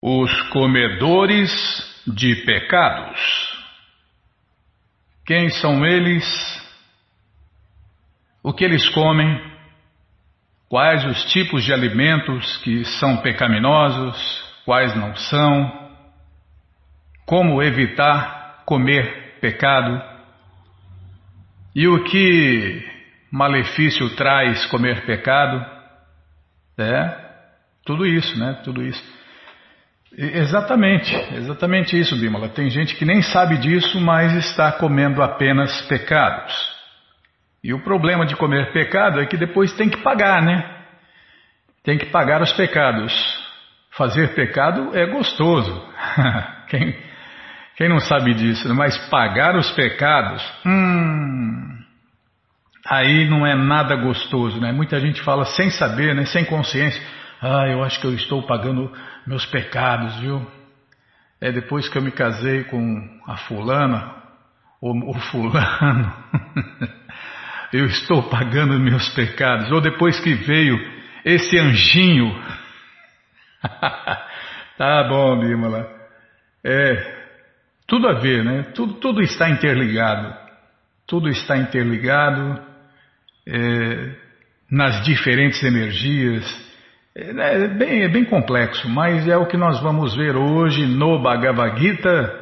Os comedores de pecados. Quem são eles? O que eles comem? Quais os tipos de alimentos que são pecaminosos? Quais não são? Como evitar comer pecado? E o que malefício traz comer pecado? É, tudo isso, né? Tudo isso. Exatamente, exatamente isso, Bimala. Tem gente que nem sabe disso, mas está comendo apenas pecados. E o problema de comer pecado é que depois tem que pagar, né? Tem que pagar os pecados. Fazer pecado é gostoso. quem, quem não sabe disso? Mas pagar os pecados, hum, aí não é nada gostoso, né? Muita gente fala sem saber, né? Sem consciência. Ah, eu acho que eu estou pagando meus pecados, viu? É depois que eu me casei com a fulana, ou o fulano, eu estou pagando meus pecados. Ou depois que veio esse anjinho. tá bom, Bímola. É, tudo a ver, né? Tudo, tudo está interligado. Tudo está interligado é, nas diferentes energias é, é bem, é bem complexo, mas é o que nós vamos ver hoje no Bhagavad Gita,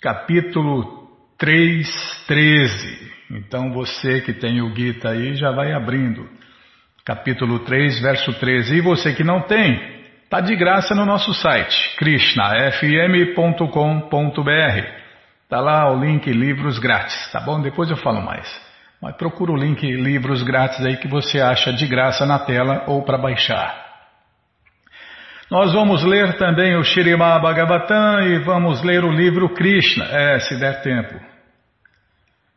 capítulo 3, 13. Então você que tem o Gita aí já vai abrindo. Capítulo 3, verso 13. E você que não tem, tá de graça no nosso site, krishnafm.com.br. Tá lá o link livros grátis, tá bom? Depois eu falo mais. Mas procura o link livros grátis aí que você acha de graça na tela ou para baixar. Nós vamos ler também o Shirimá Bhagavatam e vamos ler o livro Krishna, é, se der tempo.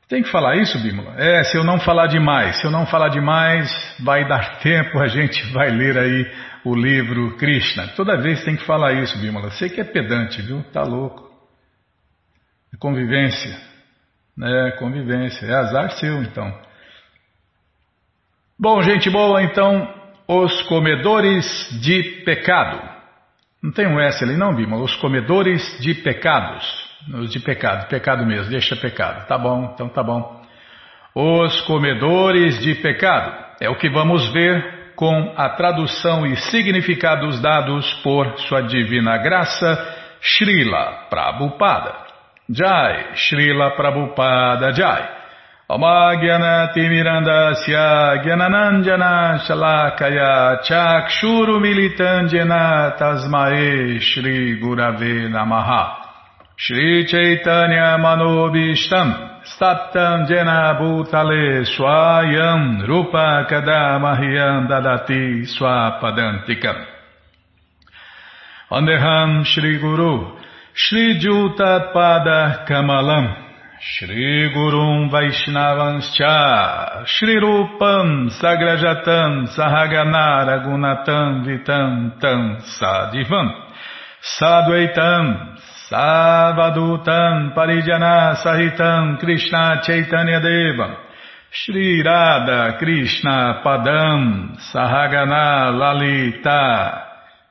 Tem que falar isso, Bímola? É, se eu não falar demais, se eu não falar demais, vai dar tempo, a gente vai ler aí o livro Krishna. Toda vez tem que falar isso, Bímola. Sei que é pedante, viu? Tá louco. É convivência. É, convivência. É azar seu, então. Bom, gente boa, então, os comedores de pecado. Não tem um S ali, não, Bima? Os comedores de pecados. Os de pecado, pecado mesmo, deixa pecado. Tá bom, então tá bom. Os comedores de pecado. É o que vamos ver com a tradução e significados dados por Sua Divina Graça, Srila Prabhupada. Jai, Srila Prabhupada Jai. Omagyanatimirandasya Gyananandjana Shalakaya Chakshuru Militandjana Tasmae Shri Gurave Namaha Shri Chaitanya Manobishtam Staptam Jena Bhutale Swayam Rupa Kadamahyam Dadati Swapadantikam Andeham Shri Guru Shri Juta Pada Kamalam Shri Gurum Vaishnavanscha. Shri Rupam Sagrajatam Sahagana Gunatam Vitam Tam Sadivam Sadvaitam Savadutam Parijana Sahitam Krishna Chaitanya Devam. Shri Radha Krishna Padam Sahagana Lalita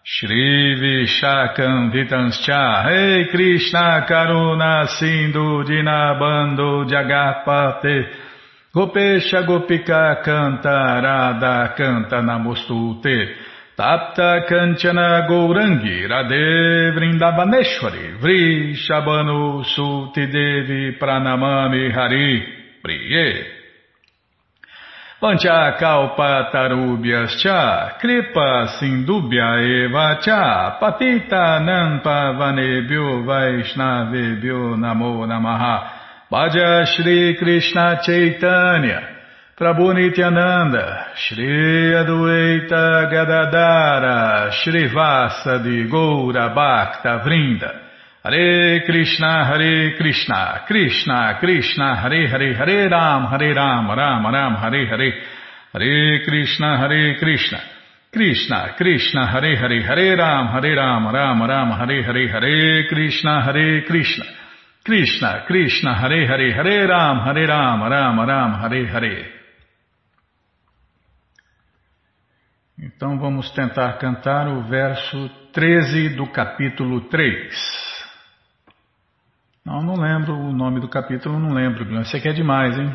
Shri Vishakam Vitanscha. Rei Krishna Karuna Sindhu Dinabando Jagapate Gopesha Gopika Canta Radha Canta Namostute. Tapta Kanchana Gourangi Radhe Vrindavaneshwari. Vri Shabanu Suti Devi Pranamami Hari. Priye Panchakalpatarubhyas cha kripa sindubhya eva cha patita nampa vanebhyo vaishnavebhyo namo namaha. Bhaja Shri Krishna Chaitanya Prabhu Nityananda Shri Adueita Gadadara Shri Vasa de Goura Bhakta Vrinda Hare Krishna, Hare Krishna, Krishna, Krishna, Hare Hare, Hare Ram, Hare Ram, Ram Ram, Hare Hare, Hare Krishna, Hare Krishna, Krishna, Krishna, Hare Hare, Hare Ram, Hare Ram, Ram Ram, Hare Hare, Hare Krishna, Hare Krishna, Krishna, Krishna, Hare Hare, Hare Ram, Hare Ram, Ram Ram, Hare Hare. Então vamos tentar cantar o verso 13 do capítulo 3. Não, não lembro o nome do capítulo, não lembro. Isso aqui é demais, hein?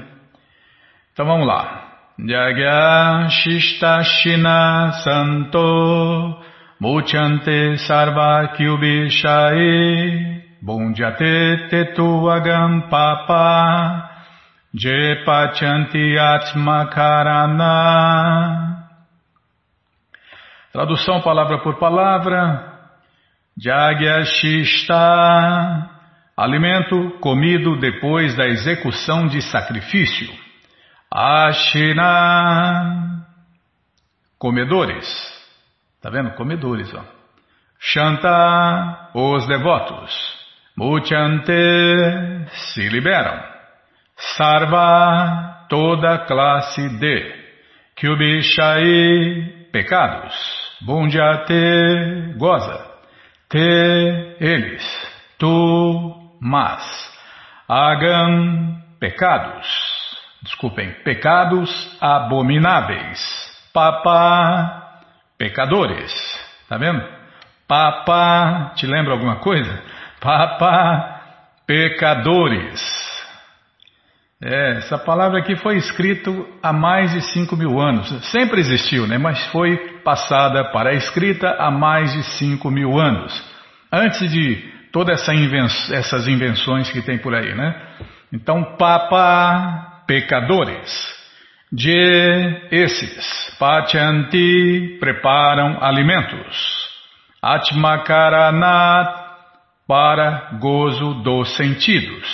Então vamos lá. Jagya Shistashina Santo Muchante Sarva Kyubishai Bunjate Tetu Agam Papa Jepachanti Atmakarana Tradução palavra por palavra Jagya Shista Alimento comido depois da execução de sacrifício Ashina, comedores. Tá vendo? Comedores, ó. Shanta, os devotos. Muchante, se liberam. Sarva, toda classe de. Kyubishai, pecados. Bunjate, goza. Te, eles. Tu, mas. Agam, pecados desculpem, pecados abomináveis. Papa, pecadores. Tá vendo? Papa, te lembra alguma coisa? Papa, pecadores. É, essa palavra aqui foi escrita há mais de 5 mil anos. Sempre existiu, né? Mas foi passada para a escrita há mais de 5 mil anos. Antes de todas essa essas invenções que tem por aí, né? Então, Papa, pecadores. De esses, Pachanti preparam alimentos. Atmakaranat para gozo dos sentidos.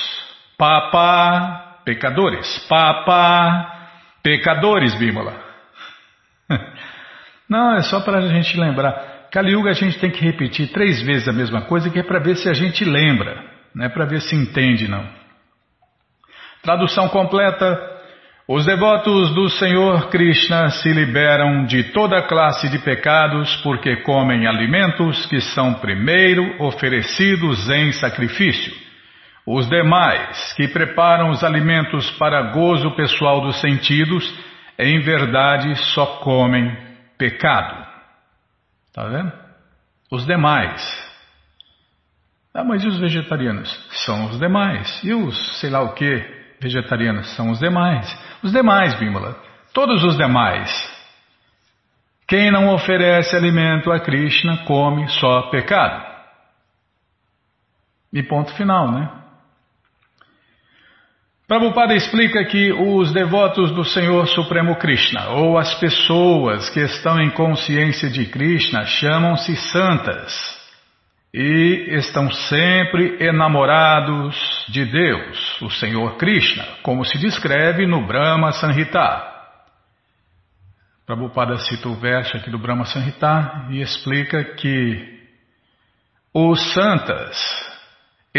Papa, pecadores. Papa, pecadores, Bímola. Não, é só para a gente lembrar. Kali Yuga a gente tem que repetir três vezes a mesma coisa, que é para ver se a gente lembra, não é para ver se entende, não. Tradução completa: Os devotos do Senhor Krishna se liberam de toda classe de pecados porque comem alimentos que são primeiro oferecidos em sacrifício. Os demais, que preparam os alimentos para gozo pessoal dos sentidos, em verdade só comem pecado. Está vendo? Os demais. Ah, mas e os vegetarianos? São os demais. E os sei lá o que? vegetarianas são os demais. Os demais, Bimala. Todos os demais. Quem não oferece alimento a Krishna come só pecado. E ponto final, né? Prabhupada explica que os devotos do Senhor Supremo Krishna, ou as pessoas que estão em consciência de Krishna, chamam-se santas e estão sempre enamorados de Deus, o Senhor Krishna, como se descreve no Brahma Sanhita. Prabhupada cita o verso aqui do Brahma Sanhita e explica que os santas,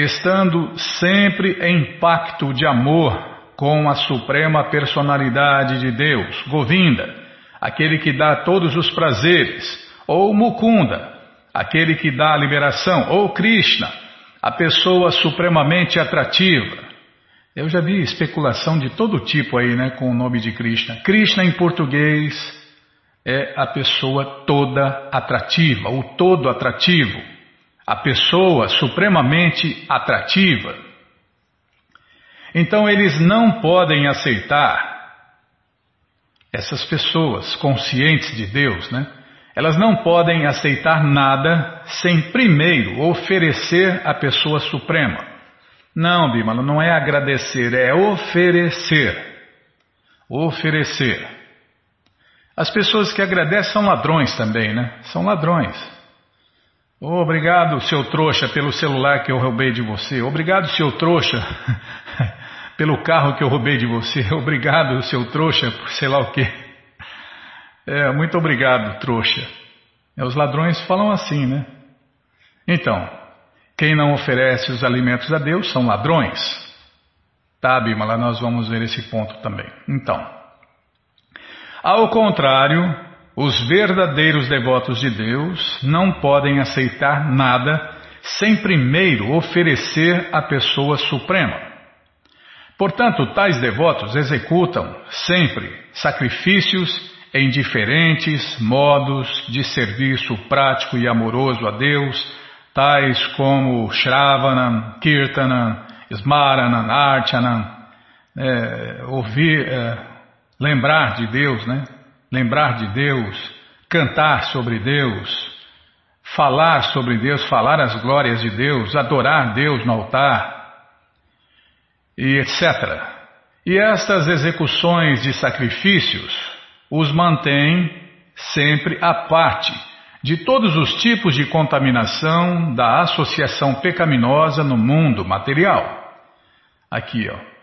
estando sempre em pacto de amor com a suprema personalidade de Deus, Govinda, aquele que dá todos os prazeres, ou Mukunda, aquele que dá a liberação, ou Krishna, a pessoa supremamente atrativa. Eu já vi especulação de todo tipo aí, né, com o nome de Krishna. Krishna em português é a pessoa toda atrativa, o todo atrativo, a pessoa supremamente atrativa. Então eles não podem aceitar essas pessoas conscientes de Deus, né? Elas não podem aceitar nada sem primeiro oferecer à pessoa suprema. Não, Bimala, não é agradecer, é oferecer. Oferecer. As pessoas que agradecem são ladrões também, né? São ladrões. Obrigado, seu trouxa, pelo celular que eu roubei de você. Obrigado, seu trouxa, pelo carro que eu roubei de você. Obrigado, seu trouxa, por sei lá o quê. É, muito obrigado, trouxa. É, os ladrões falam assim, né? Então, quem não oferece os alimentos a Deus são ladrões. Tá, Bimala, nós vamos ver esse ponto também. Então, ao contrário, os verdadeiros devotos de Deus não podem aceitar nada sem primeiro oferecer à pessoa suprema. Portanto, tais devotos executam sempre sacrifícios em diferentes modos de serviço prático e amoroso a Deus, tais como Shravanam, Kirtanam, Smaranam, Archanam, é, ouvir, é, lembrar de Deus, né? Lembrar de Deus, cantar sobre Deus, falar sobre Deus, falar as glórias de Deus, adorar Deus no altar, e etc. E estas execuções de sacrifícios os mantêm sempre à parte de todos os tipos de contaminação da associação pecaminosa no mundo material. Aqui, ó.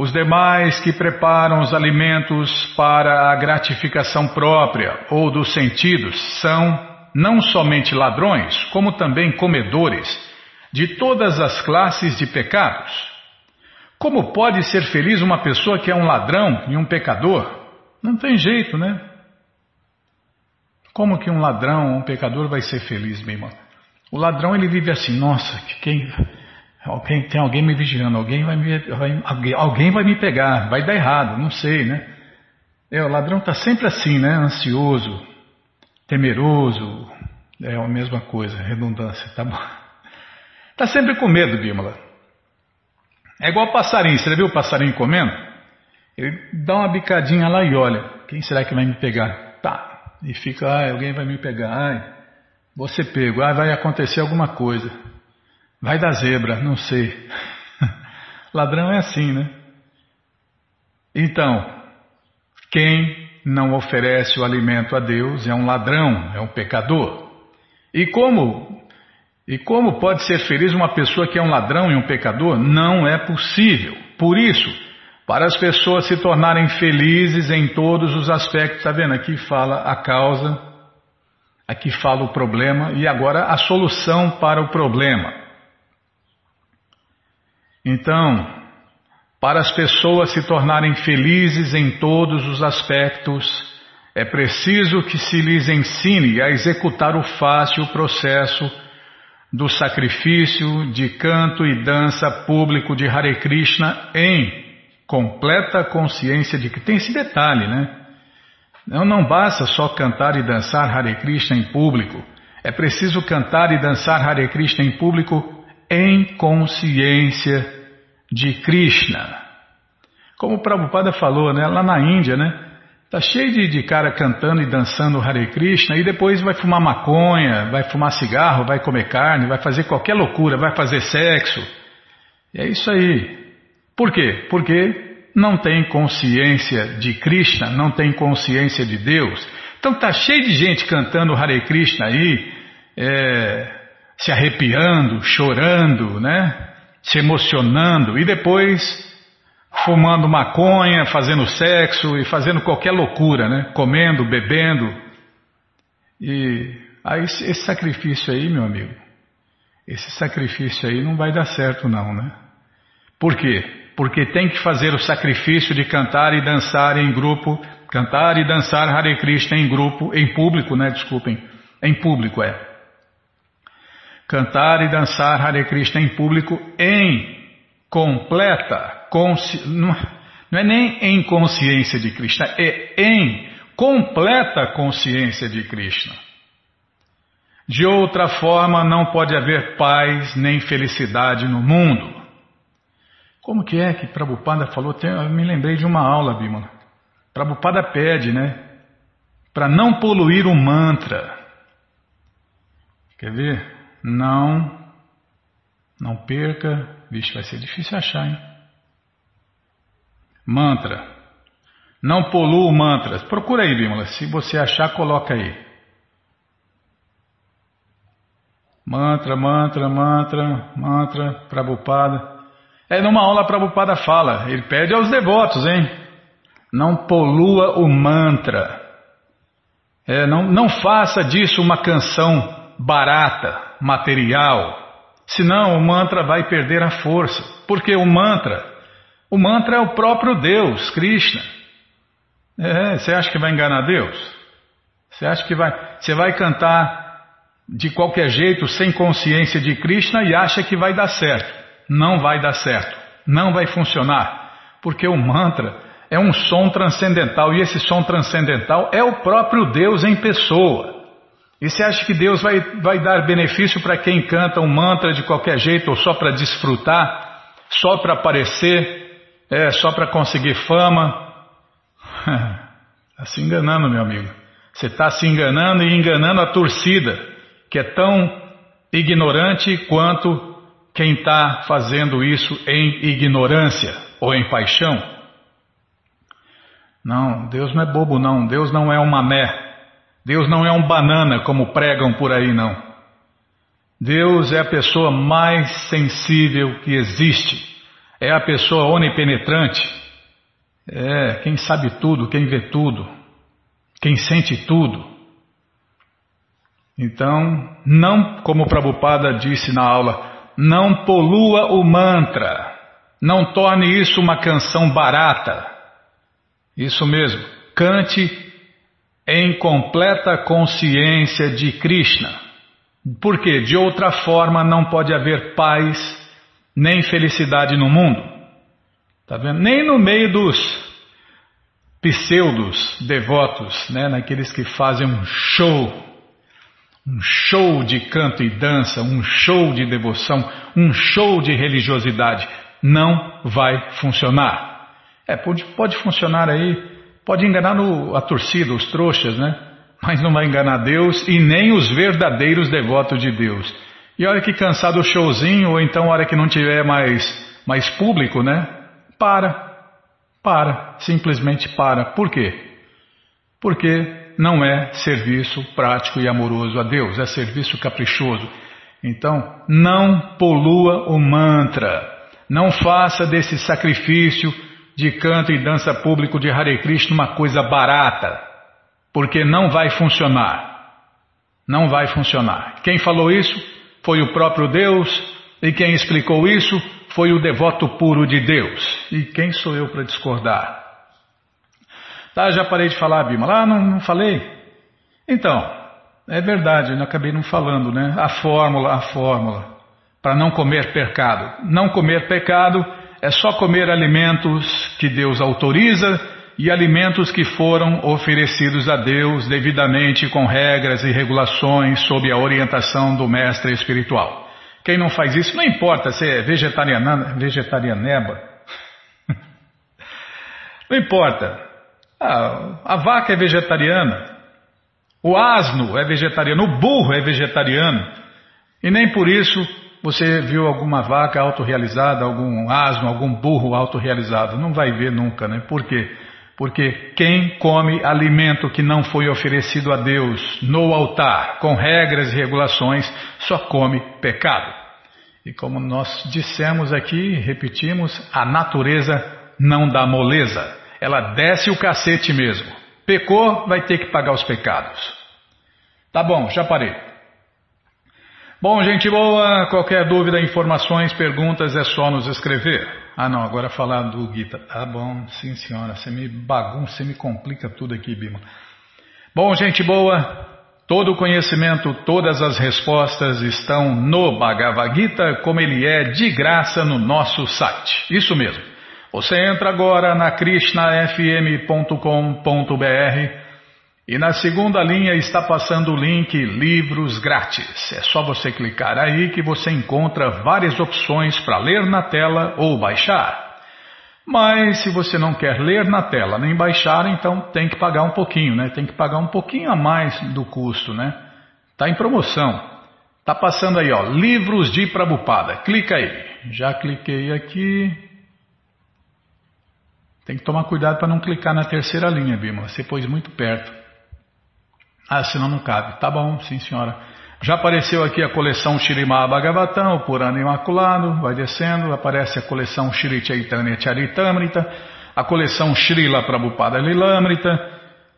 Os demais que preparam os alimentos para a gratificação própria ou dos sentidos são não somente ladrões, como também comedores de todas as classes de pecados. Como pode ser feliz uma pessoa que é um ladrão e um pecador? Não tem jeito, né? Como que um ladrão um pecador vai ser feliz, meu irmão? O ladrão ele vive assim, nossa, quem, alguém, tem alguém me vigiando, alguém vai me, vai, alguém, alguém vai me pegar, vai dar errado, não sei, né? É, o ladrão está sempre assim, né? Ansioso, temeroso, é a mesma coisa, redundância, tá bom? Está sempre com medo, Bímola. É igual passarinho, você viu o passarinho comendo? Ele dá uma bicadinha lá e olha, quem será que vai me pegar? Tá, e fica, ai, alguém vai me pegar, ai, você pego, ai, vai acontecer alguma coisa. Vai dar zebra, não sei. Ladrão é assim, né? Então, quem não oferece o alimento a Deus é um ladrão, é um pecador. E como e como pode ser feliz uma pessoa que é um ladrão e um pecador? Não é possível. Por isso, para as pessoas se tornarem felizes em todos os aspectos, está vendo? Aqui fala a causa, aqui fala o problema e agora a solução para o problema. Então, para as pessoas se tornarem felizes em todos os aspectos, é preciso que se lhes ensine a executar o fácil processo do sacrifício de canto e dança público de Hare Krishna em completa consciência de que tem esse detalhe, né? Não, não basta só cantar e dançar Hare Krishna em público, é preciso cantar e dançar Hare Krishna em público em consciência de Krishna. Como o Prabhupada falou, né, lá na Índia, né? Tá cheio de, de cara cantando e dançando Hare Krishna e depois vai fumar maconha, vai fumar cigarro, vai comer carne, vai fazer qualquer loucura, vai fazer sexo. E é isso aí. Por quê? Porque não tem consciência de Krishna, não tem consciência de Deus. Então tá cheio de gente cantando Hare Krishna aí, é, se arrepiando, chorando, né? Se emocionando e depois fumando maconha, fazendo sexo e fazendo qualquer loucura, né? Comendo, bebendo. E aí esse sacrifício aí, meu amigo, esse sacrifício aí não vai dar certo não, né? Por quê? Porque tem que fazer o sacrifício de cantar e dançar em grupo, cantar e dançar Hare Krishna em grupo, em público, né? Desculpem, em público é cantar e dançar Hare Krishna em público em completa consci... não é nem em consciência de Krishna, é em completa consciência de Krishna. De outra forma, não pode haver paz nem felicidade no mundo. Como que é que Prabhupada falou? Eu me lembrei de uma aula, Bimala. Prabhupada pede, né? Para não poluir o mantra. Quer ver? Não, não perca. Vixe, vai ser difícil achar, hein? Mantra. Não polua o mantra. Procura aí, Bímola. Se você achar, coloca aí. Mantra, mantra, mantra, mantra, Prabhupada. É numa aula Prabhupada fala. Ele pede aos devotos, hein? Não polua o mantra. É, não, não faça disso uma canção barata material, senão o mantra vai perder a força. Porque o mantra, o mantra é o próprio Deus, Krishna. É, você acha que vai enganar Deus? Você acha que vai, você vai cantar de qualquer jeito, sem consciência de Krishna e acha que vai dar certo? Não vai dar certo, não vai funcionar, porque o mantra é um som transcendental e esse som transcendental é o próprio Deus em pessoa. E você acha que Deus vai, vai dar benefício para quem canta um mantra de qualquer jeito ou só para desfrutar, só para aparecer, é, só para conseguir fama? Está se enganando, meu amigo. Você está se enganando e enganando a torcida, que é tão ignorante quanto quem está fazendo isso em ignorância ou em paixão. Não, Deus não é bobo, não. Deus não é um mané. Deus não é um banana, como pregam por aí, não. Deus é a pessoa mais sensível que existe. É a pessoa onipenetrante. É quem sabe tudo, quem vê tudo, quem sente tudo. Então, não, como o Prabhupada disse na aula, não polua o mantra. Não torne isso uma canção barata. Isso mesmo. Cante em completa consciência de Krishna. Porque de outra forma não pode haver paz nem felicidade no mundo. Tá vendo? Nem no meio dos pseudos devotos, né? naqueles que fazem um show, um show de canto e dança, um show de devoção, um show de religiosidade. Não vai funcionar. É, pode, pode funcionar aí Pode enganar no, a torcida, os trouxas, né? Mas não vai enganar Deus e nem os verdadeiros devotos de Deus. E a hora que cansar do showzinho, ou então a hora que não tiver mais, mais público, né? Para. Para. Simplesmente para. Por quê? Porque não é serviço prático e amoroso a Deus, é serviço caprichoso. Então, não polua o mantra. Não faça desse sacrifício de canto e dança público de Hare Krishna uma coisa barata, porque não vai funcionar. Não vai funcionar. Quem falou isso foi o próprio Deus, e quem explicou isso foi o devoto puro de Deus. E quem sou eu para discordar? Tá, já parei de falar, Bima. Lá não, não falei? Então, é verdade, eu acabei não falando, né? A fórmula, a fórmula. Para não comer pecado. Não comer pecado é só comer alimentos que Deus autoriza e alimentos que foram oferecidos a Deus devidamente com regras e regulações sob a orientação do mestre espiritual. Quem não faz isso, não importa se é vegetariana, vegetarianeba, não importa. Ah, a vaca é vegetariana, o asno é vegetariano, o burro é vegetariano, e nem por isso você viu alguma vaca autorrealizada, algum asno, algum burro autorrealizado? Não vai ver nunca, né? Por quê? Porque quem come alimento que não foi oferecido a Deus no altar, com regras e regulações, só come pecado. E como nós dissemos aqui, repetimos, a natureza não dá moleza. Ela desce o cacete mesmo. Pecou, vai ter que pagar os pecados. Tá bom, já parei. Bom, gente boa, qualquer dúvida, informações, perguntas é só nos escrever. Ah, não, agora falar do Gita. Ah, bom, sim senhora, você me bagunça, você me complica tudo aqui, Bima. Bom, gente boa, todo o conhecimento, todas as respostas estão no Bhagavad Gita, como ele é de graça no nosso site. Isso mesmo. Você entra agora na krishnafm.com.br e na segunda linha está passando o link Livros Grátis. É só você clicar aí que você encontra várias opções para ler na tela ou baixar. Mas se você não quer ler na tela nem baixar, então tem que pagar um pouquinho, né? Tem que pagar um pouquinho a mais do custo, né? Tá em promoção. Tá passando aí, ó, Livros de Prabupada. Clica aí. Já cliquei aqui. Tem que tomar cuidado para não clicar na terceira linha, Bima. Você pôs muito perto. Ah, senão não cabe. Tá bom, sim senhora. Já apareceu aqui a coleção Shirimá Bhagavatam, o Purana Imaculado, vai descendo, aparece a coleção Shri Chaitanya Charitamrita, a coleção Srila Prabhupada Lilamrita,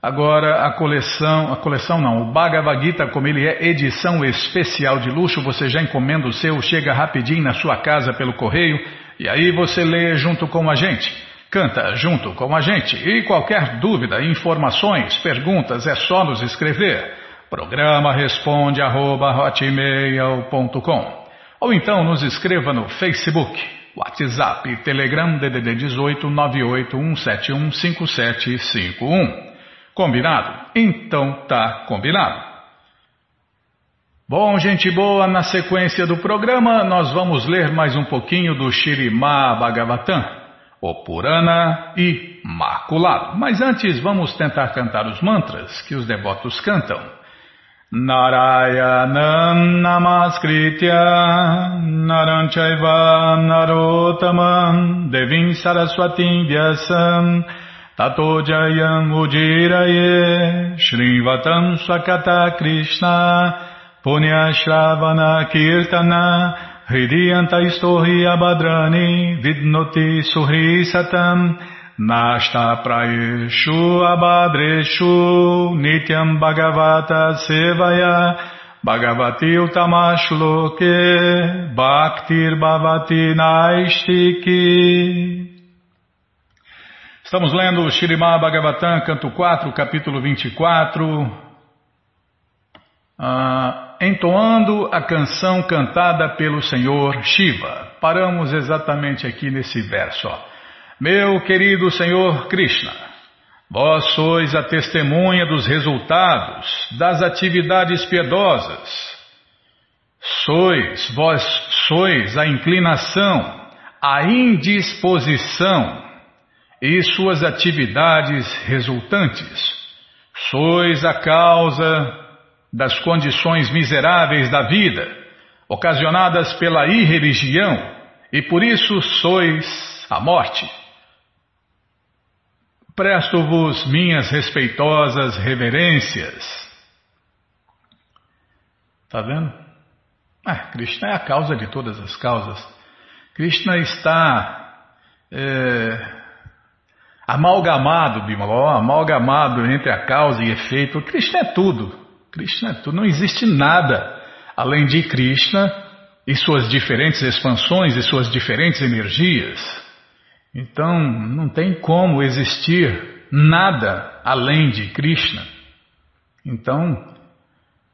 agora a coleção, a coleção não, o Bhagavad Gita, como ele é edição especial de luxo, você já encomenda o seu, chega rapidinho na sua casa pelo correio, e aí você lê junto com a gente. Canta junto com a gente e qualquer dúvida, informações, perguntas é só nos escrever. Programa responde arroba, ou então nos escreva no Facebook WhatsApp, Telegram, DDD 18 981715751. Combinado? Então tá combinado. Bom, gente boa, na sequência do programa nós vamos ler mais um pouquinho do Shirimá Bhagavatam, o Purana Imaculado. Mas antes vamos tentar cantar os mantras que os devotos cantam. Narayanam Namaskritya Naranchaiva Narotamam Devim Saraswatim Vyasam Tato Jayam Ujiraye Shrivatam Swakata Krishna Punyashravana Kirtana Hridiyanta Istohi Abhadrani Vidnoti Suhri Satam Nashta Prayeshu Abhadreshu Nityam Bhagavata Sevaya Bhagavati Utamashloke Bhaktir Bhavati Naistiki. Estamos lendo o Bhagavatam, canto 4, capítulo 24, uh, ah, entoando a canção cantada pelo Senhor Shiva. Paramos exatamente aqui nesse verso. Ó. Meu querido Senhor Krishna, vós sois a testemunha dos resultados das atividades piedosas. Sois, vós sois a inclinação, a indisposição e suas atividades resultantes. Sois a causa das condições miseráveis da vida, ocasionadas pela irreligião, e por isso sois a morte. Presto-vos minhas respeitosas reverências. Está vendo? Ah, Krishna é a causa de todas as causas. Krishna está é, amalgamado, Bimala, amalgamado entre a causa e efeito. Krishna é tudo. Krishna tudo. Não existe nada além de Krishna e suas diferentes expansões e suas diferentes energias. Então, não tem como existir nada além de Krishna. Então,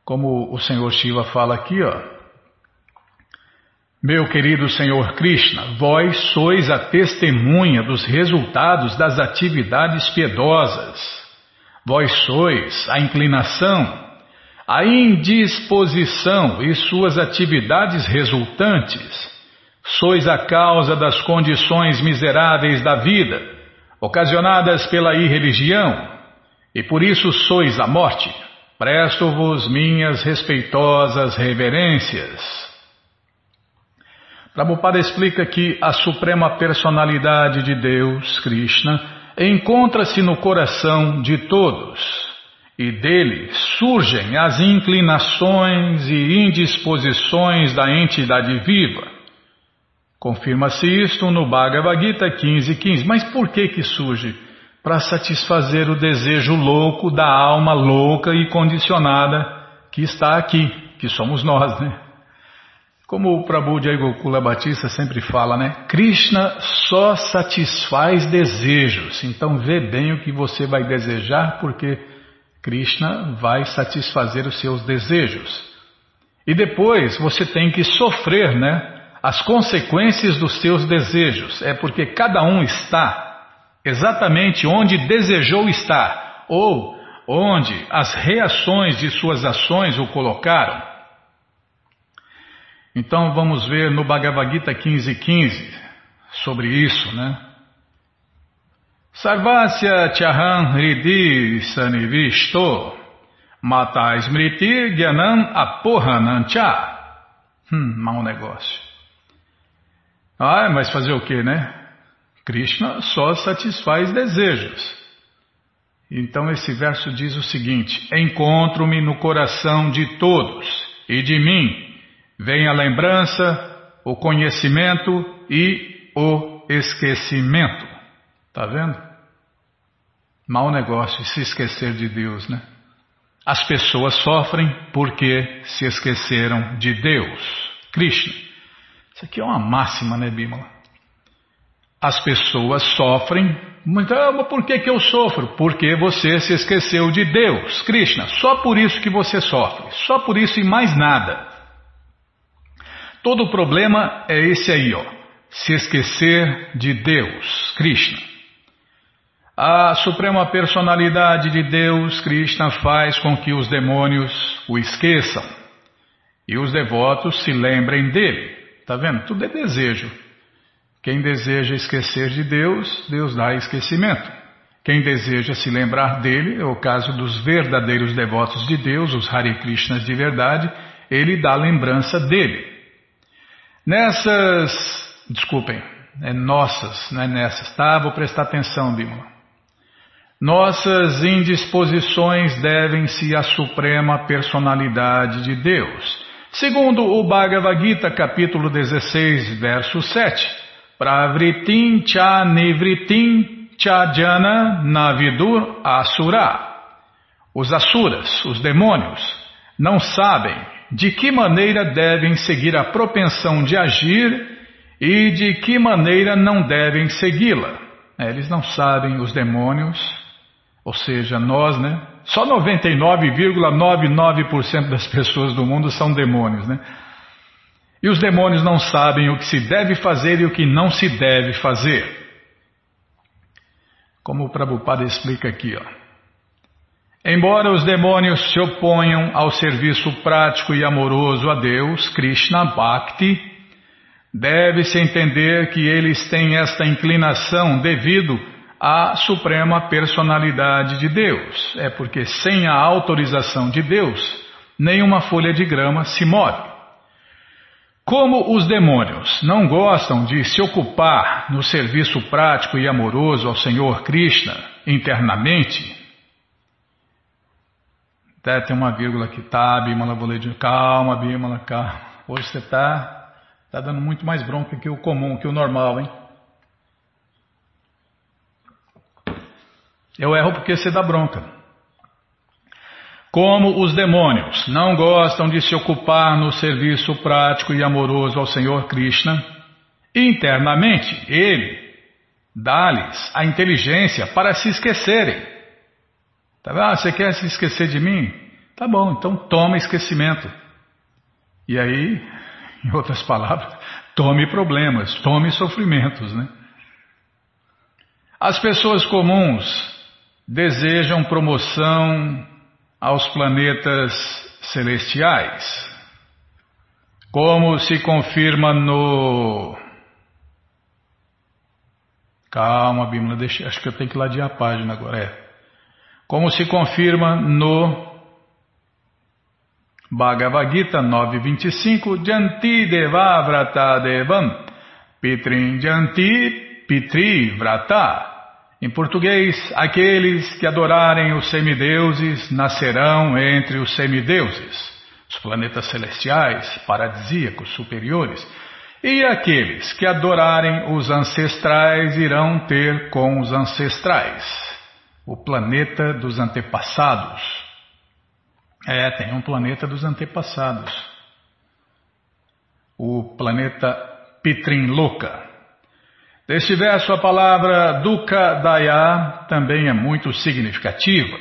como o Senhor Shiva fala aqui, ó, meu querido Senhor Krishna, vós sois a testemunha dos resultados das atividades piedosas. Vós sois a inclinação, a indisposição e suas atividades resultantes sois a causa das condições miseráveis da vida, ocasionadas pela irreligião, e por isso sois a morte. Presto-vos minhas respeitosas reverências. Prabhupada explica que a suprema personalidade de Deus, Krishna, encontra-se no coração de todos, e dele surgem as inclinações e indisposições da entidade viva. Confirma-se isto no Bhagavad Gita 15.15. 15. Mas por que que surge? Para satisfazer o desejo louco da alma louca e condicionada que está aqui, que somos nós, né? Como o Prabhu de Gokula Batista sempre fala, né? Krishna só satisfaz desejos. Então vê bem o que você vai desejar, porque Krishna vai satisfazer os seus desejos. E depois você tem que sofrer, né? as consequências dos seus desejos. É porque cada um está exatamente onde desejou estar, ou onde as reações de suas ações o colocaram. Então vamos ver no Bhagavad Gita 15.15 15, sobre isso, né? Sarvasya Chaham Hridi Sanivisto Mata Smriti Gyanam Apohanancha. Hum, mau negócio. Ah, mas fazer o que, né? Krishna só satisfaz desejos. Então esse verso diz o seguinte: Encontro-me no coração de todos, e de mim vem a lembrança, o conhecimento e o esquecimento. Tá vendo? Mau negócio se esquecer de Deus, né? As pessoas sofrem porque se esqueceram de Deus, Krishna. Isso aqui é uma máxima, né, Bímola? As pessoas sofrem, mas ah, por que, que eu sofro? Porque você se esqueceu de Deus, Krishna. Só por isso que você sofre. Só por isso e mais nada. Todo o problema é esse aí, ó. se esquecer de Deus, Krishna. A Suprema Personalidade de Deus, Krishna, faz com que os demônios o esqueçam e os devotos se lembrem dele. Está vendo? Tudo é desejo. Quem deseja esquecer de Deus, Deus dá esquecimento. Quem deseja se lembrar dele, é o caso dos verdadeiros devotos de Deus, os Hare Krishnas de verdade, ele dá lembrança dele. Nessas, desculpem, é nossas, não é nessas, tá? Vou prestar atenção, Bímola. Nossas indisposições devem-se à suprema personalidade de Deus. Segundo o Bhagavad Gita, capítulo 16, verso 7, Pravritim cha nivritim cha jana navidur asura. Os asuras, os demônios, não sabem de que maneira devem seguir a propensão de agir e de que maneira não devem segui-la. Eles não sabem, os demônios, ou seja, nós, né? Só 99,99% das pessoas do mundo são demônios, né? E os demônios não sabem o que se deve fazer e o que não se deve fazer. Como o Prabhupada explica aqui, ó. Embora os demônios se oponham ao serviço prático e amoroso a Deus, Krishna Bhakti, deve-se entender que eles têm esta inclinação devido a suprema personalidade de Deus. É porque sem a autorização de Deus, nenhuma folha de grama se move. Como os demônios não gostam de se ocupar no serviço prático e amoroso ao Senhor Krishna internamente, até tem uma vírgula aqui, tá, Bimala, vou ler de calma, Bimala, calma. Hoje você tá, tá dando muito mais bronca que o comum, que o normal, hein? Eu erro porque você dá bronca. Como os demônios não gostam de se ocupar no serviço prático e amoroso ao Senhor Krishna, internamente ele dá-lhes a inteligência para se esquecerem. Tá? Ah, você quer se esquecer de mim? Tá bom, então toma esquecimento. E aí, em outras palavras, tome problemas, tome sofrimentos, né? As pessoas comuns desejam promoção aos planetas celestiais, como se confirma no. Calma, Bíblia, deixa, acho que eu tenho que ladear a página agora. É. Como se confirma no Bhagavad Gita 9.25, Janti Devavrata Devam, Pitrin Janti Pitri Vrata. Em português, aqueles que adorarem os semideuses nascerão entre os semideuses, os planetas celestiais, paradisíacos, superiores, e aqueles que adorarem os ancestrais irão ter com os ancestrais, o planeta dos antepassados. É, tem um planeta dos antepassados. O planeta Pitrinloka. Deste verso, a palavra Dukkha Daya também é muito significativa,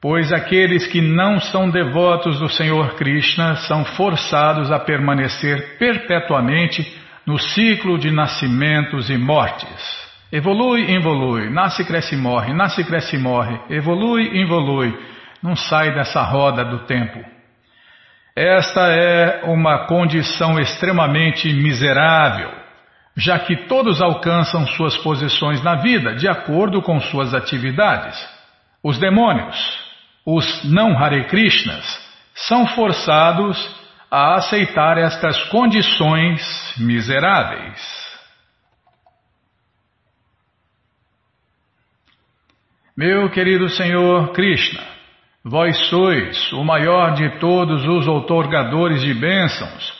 pois aqueles que não são devotos do Senhor Krishna são forçados a permanecer perpetuamente no ciclo de nascimentos e mortes. Evolui, evolui, nasce, cresce, morre, nasce, cresce, morre, evolui, evolui, não sai dessa roda do tempo. Esta é uma condição extremamente miserável já que todos alcançam suas posições na vida de acordo com suas atividades. Os demônios, os não Hare Krishnas, são forçados a aceitar estas condições miseráveis. Meu querido Senhor Krishna, vós sois o maior de todos os outorgadores de bênçãos,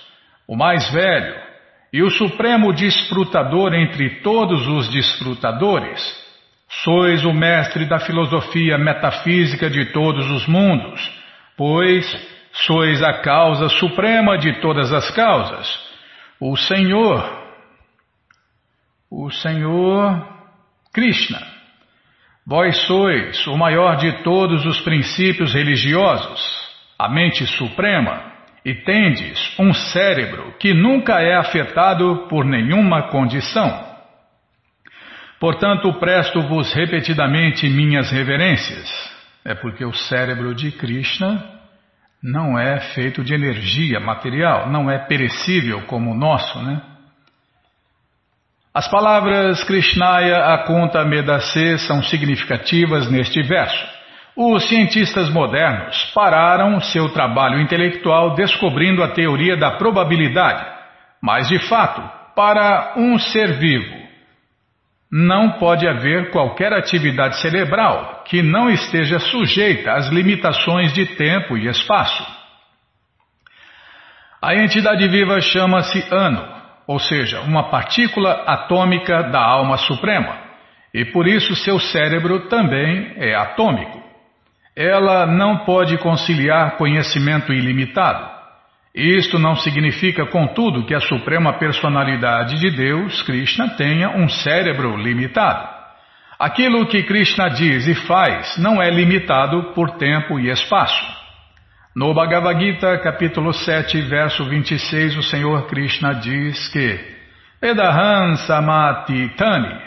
o mais velho, e o supremo desfrutador entre todos os desfrutadores. Sois o mestre da filosofia metafísica de todos os mundos, pois sois a causa suprema de todas as causas. O Senhor, o Senhor Krishna. Vós sois o maior de todos os princípios religiosos, a mente suprema e tendes um cérebro que nunca é afetado por nenhuma condição. Portanto, presto-vos repetidamente minhas reverências. É porque o cérebro de Krishna não é feito de energia material, não é perecível como o nosso, né? As palavras Krishnaya Akunta Medase são significativas neste verso. Os cientistas modernos pararam seu trabalho intelectual descobrindo a teoria da probabilidade, mas de fato, para um ser vivo, não pode haver qualquer atividade cerebral que não esteja sujeita às limitações de tempo e espaço. A entidade viva chama-se ano, ou seja, uma partícula atômica da alma suprema, e por isso seu cérebro também é atômico. Ela não pode conciliar conhecimento ilimitado. Isto não significa, contudo, que a Suprema Personalidade de Deus, Krishna, tenha um cérebro limitado. Aquilo que Krishna diz e faz não é limitado por tempo e espaço. No Bhagavad Gita, capítulo 7, verso 26, o Senhor Krishna diz que Vedahan Samati Tani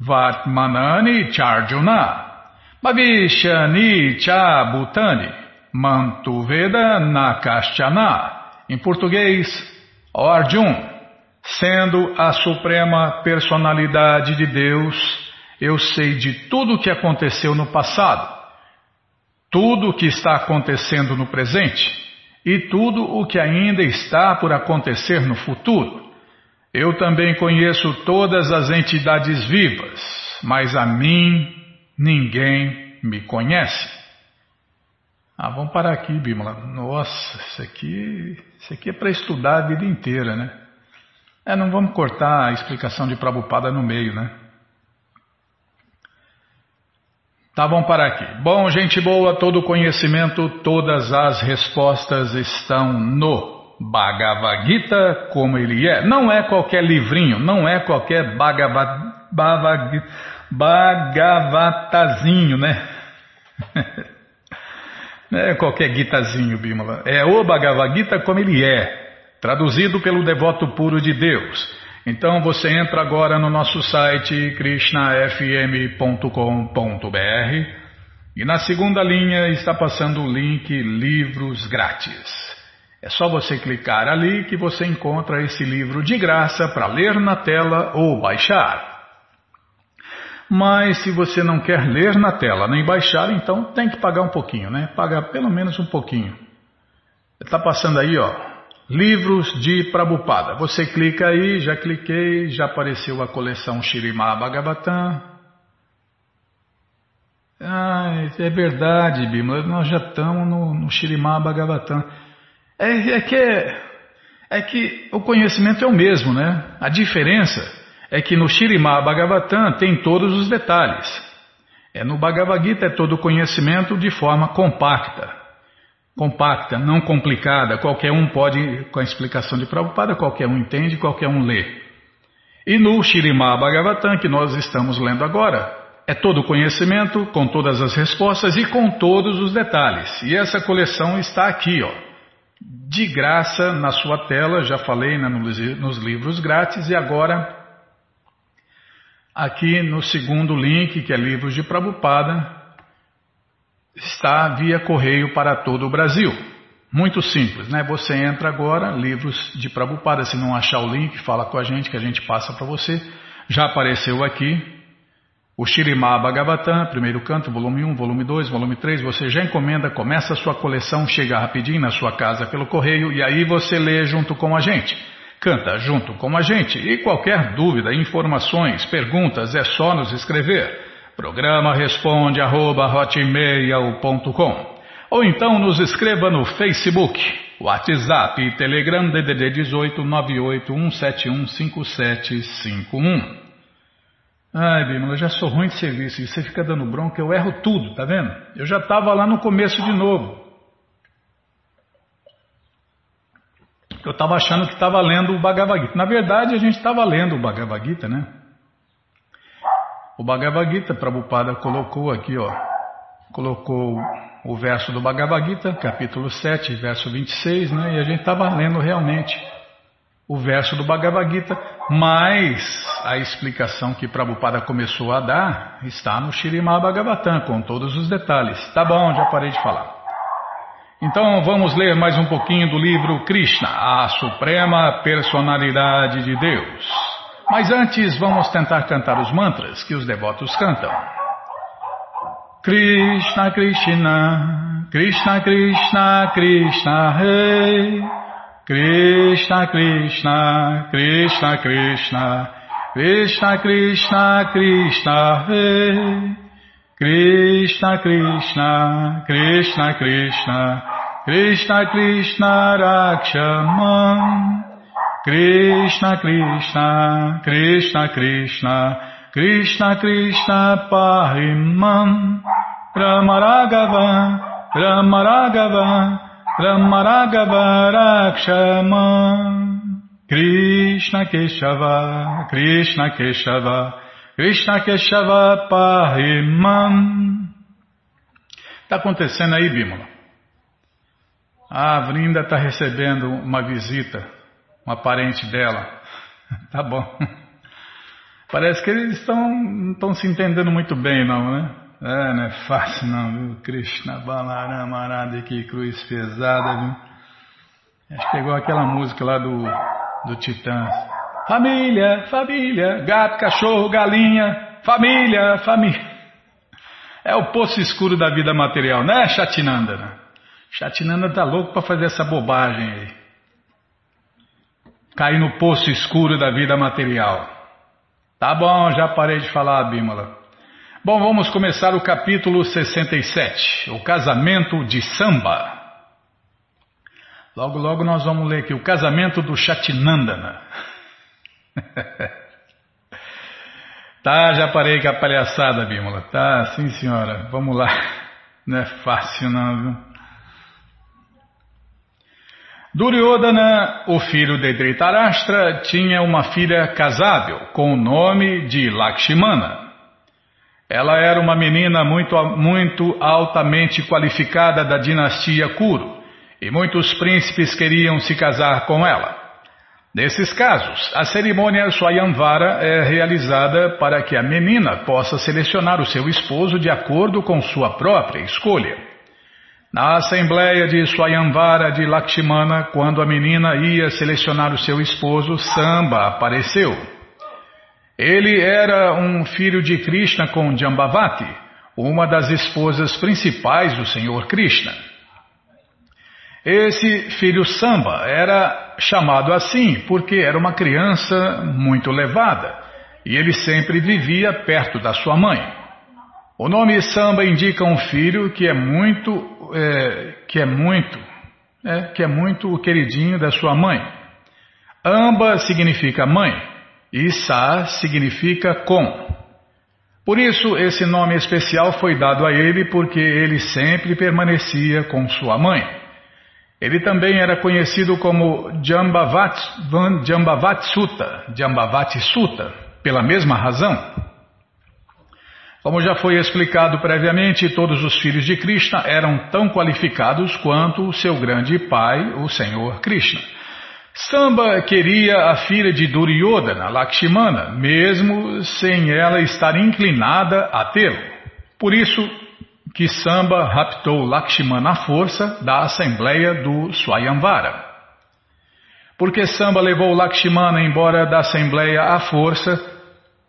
Vatmanani Charjuna Bhavishani cha bhutani mantuveda nakashchana. Em português, Arjun, sendo a suprema personalidade de Deus, eu sei de tudo o que aconteceu no passado, tudo o que está acontecendo no presente e tudo o que ainda está por acontecer no futuro. Eu também conheço todas as entidades vivas, mas a mim Ninguém me conhece. Ah, vamos parar aqui, Bímola. Nossa, isso aqui, isso aqui é para estudar a vida inteira, né? É, não vamos cortar a explicação de Prabhupada no meio, né? Tá, vamos parar aqui. Bom, gente boa, todo conhecimento, todas as respostas estão no Bhagavad Gita como ele é. Não é qualquer livrinho, não é qualquer Bhagavad, Bhagavad Bhagavatazinho, né? Não é qualquer guitazinho, Bimala. É o Bhagavad Gita como ele é, traduzido pelo devoto puro de Deus. Então você entra agora no nosso site krishnafm.com.br e na segunda linha está passando o link Livros Grátis. É só você clicar ali que você encontra esse livro de graça para ler na tela ou baixar. Mas se você não quer ler na tela nem baixar, então tem que pagar um pouquinho, né? Pagar pelo menos um pouquinho. Está passando aí, ó. Livros de Prabupada. Você clica aí, já cliquei, já apareceu a coleção Shirimá Bhagavatam. Ah, é verdade, Bima, nós já estamos no, no Bhagavatam. É, é, que, é que o conhecimento é o mesmo, né? A diferença é que no Shirimá Bhagavatam tem todos os detalhes. É no Bhagavad Gita é todo o conhecimento de forma compacta. Compacta, não complicada, qualquer um pode, com a explicação de Prabhupada, qualquer um entende, qualquer um lê. E no Shirimá Bhagavatam, que nós estamos lendo agora, é todo o conhecimento, com todas as respostas e com todos os detalhes. E essa coleção está aqui, ó, de graça na sua tela, já falei né, nos livros grátis, e agora Aqui no segundo link, que é Livros de Prabupada, está via correio para todo o Brasil. Muito simples, né? Você entra agora, Livros de Prabupada, se não achar o link, fala com a gente que a gente passa para você. Já apareceu aqui o Shirimá Bhagavatam, primeiro canto, volume 1, volume 2, volume 3, você já encomenda, começa a sua coleção, chega rapidinho na sua casa pelo correio e aí você lê junto com a gente. Canta junto com a gente e qualquer dúvida, informações, perguntas é só nos escrever. Programa responde arroba, ou então nos escreva no Facebook, WhatsApp e Telegram DDD 18 981715751. Ai, Bima, eu já sou ruim de serviço e você fica dando bronca, eu erro tudo, tá vendo? Eu já estava lá no começo de novo. Eu estava achando que estava lendo o Bhagavad Gita. Na verdade, a gente estava lendo o Bhagavad Gita, né? O Bhagavad Gita, Prabhupada colocou aqui, ó. Colocou o verso do Bhagavad Gita, capítulo 7, verso 26, né? E a gente estava lendo realmente o verso do Bhagavad Gita, mas a explicação que Prabhupada começou a dar está no Shirimá Bhagavatam, com todos os detalhes. Tá bom, já parei de falar. Então vamos ler mais um pouquinho do livro Krishna, a Suprema Personalidade de Deus. Mas antes vamos tentar cantar os mantras que os devotos cantam. Krishna Krishna Krishna Krishna Krishna Rei Krishna Krishna Krishna Krishna Krishna Krishna Krishna Rei Krishna Krishna Krishna Krishna Krishna Krishna Rakshamam Krishna Krishna Krishna Krishna Krishna Krishna Pahimam. Ramaragava Ramaragava Ramaragava Rakshama. Krishna Keshava Krishna Keshava Krishna Keshava Pahimam. Está acontecendo aí, Bímola? A Vrinda está recebendo uma visita, uma parente dela. Tá bom. Parece que eles estão não estão se entendendo muito bem, não, né? É, não é fácil não, viu? Krishna Balarama Arada, que cruz pesada, viu? Acho que é igual aquela música lá do, do Titãs. Família, família, gato, cachorro, galinha, família, família. É o poço escuro da vida material, né, Chatinanda? Chatinanda tá louco para fazer essa bobagem aí. Cair no poço escuro da vida material. Tá bom, já parei de falar, Bímola. Bom, vamos começar o capítulo 67, o casamento de samba. Logo, logo nós vamos ler aqui o casamento do Chatinandana. tá, já parei com a palhaçada, Bímola. Tá, sim senhora, vamos lá. Não é fácil não, viu? Duryodhana, o filho de Dhritarashtra, tinha uma filha casável com o nome de Lakshmana. Ela era uma menina muito, muito altamente qualificada da dinastia Kuru e muitos príncipes queriam se casar com ela. Nesses casos, a cerimônia Swayamvara é realizada para que a menina possa selecionar o seu esposo de acordo com sua própria escolha. Na assembleia de Swayamvara de Lakshmana, quando a menina ia selecionar o seu esposo, Samba apareceu. Ele era um filho de Krishna com Jambavati, uma das esposas principais do Senhor Krishna. Esse filho Samba era chamado assim porque era uma criança muito levada e ele sempre vivia perto da sua mãe. O nome samba indica um filho que é muito, é, que é muito, é, que é muito o queridinho da sua mãe. Amba significa mãe e Sa significa com. Por isso esse nome especial foi dado a ele porque ele sempre permanecia com sua mãe. Ele também era conhecido como Jambavat, Jambavat Sutta, Jambavat Sutta, pela mesma razão. Como já foi explicado previamente, todos os filhos de Krishna eram tão qualificados quanto seu grande pai, o Senhor Krishna. Samba queria a filha de Duryodhana, Lakshmana, mesmo sem ela estar inclinada a tê-lo. Por isso que Samba raptou Lakshmana à força da assembleia do Swayamvara. Porque Samba levou Lakshmana embora da assembleia à força,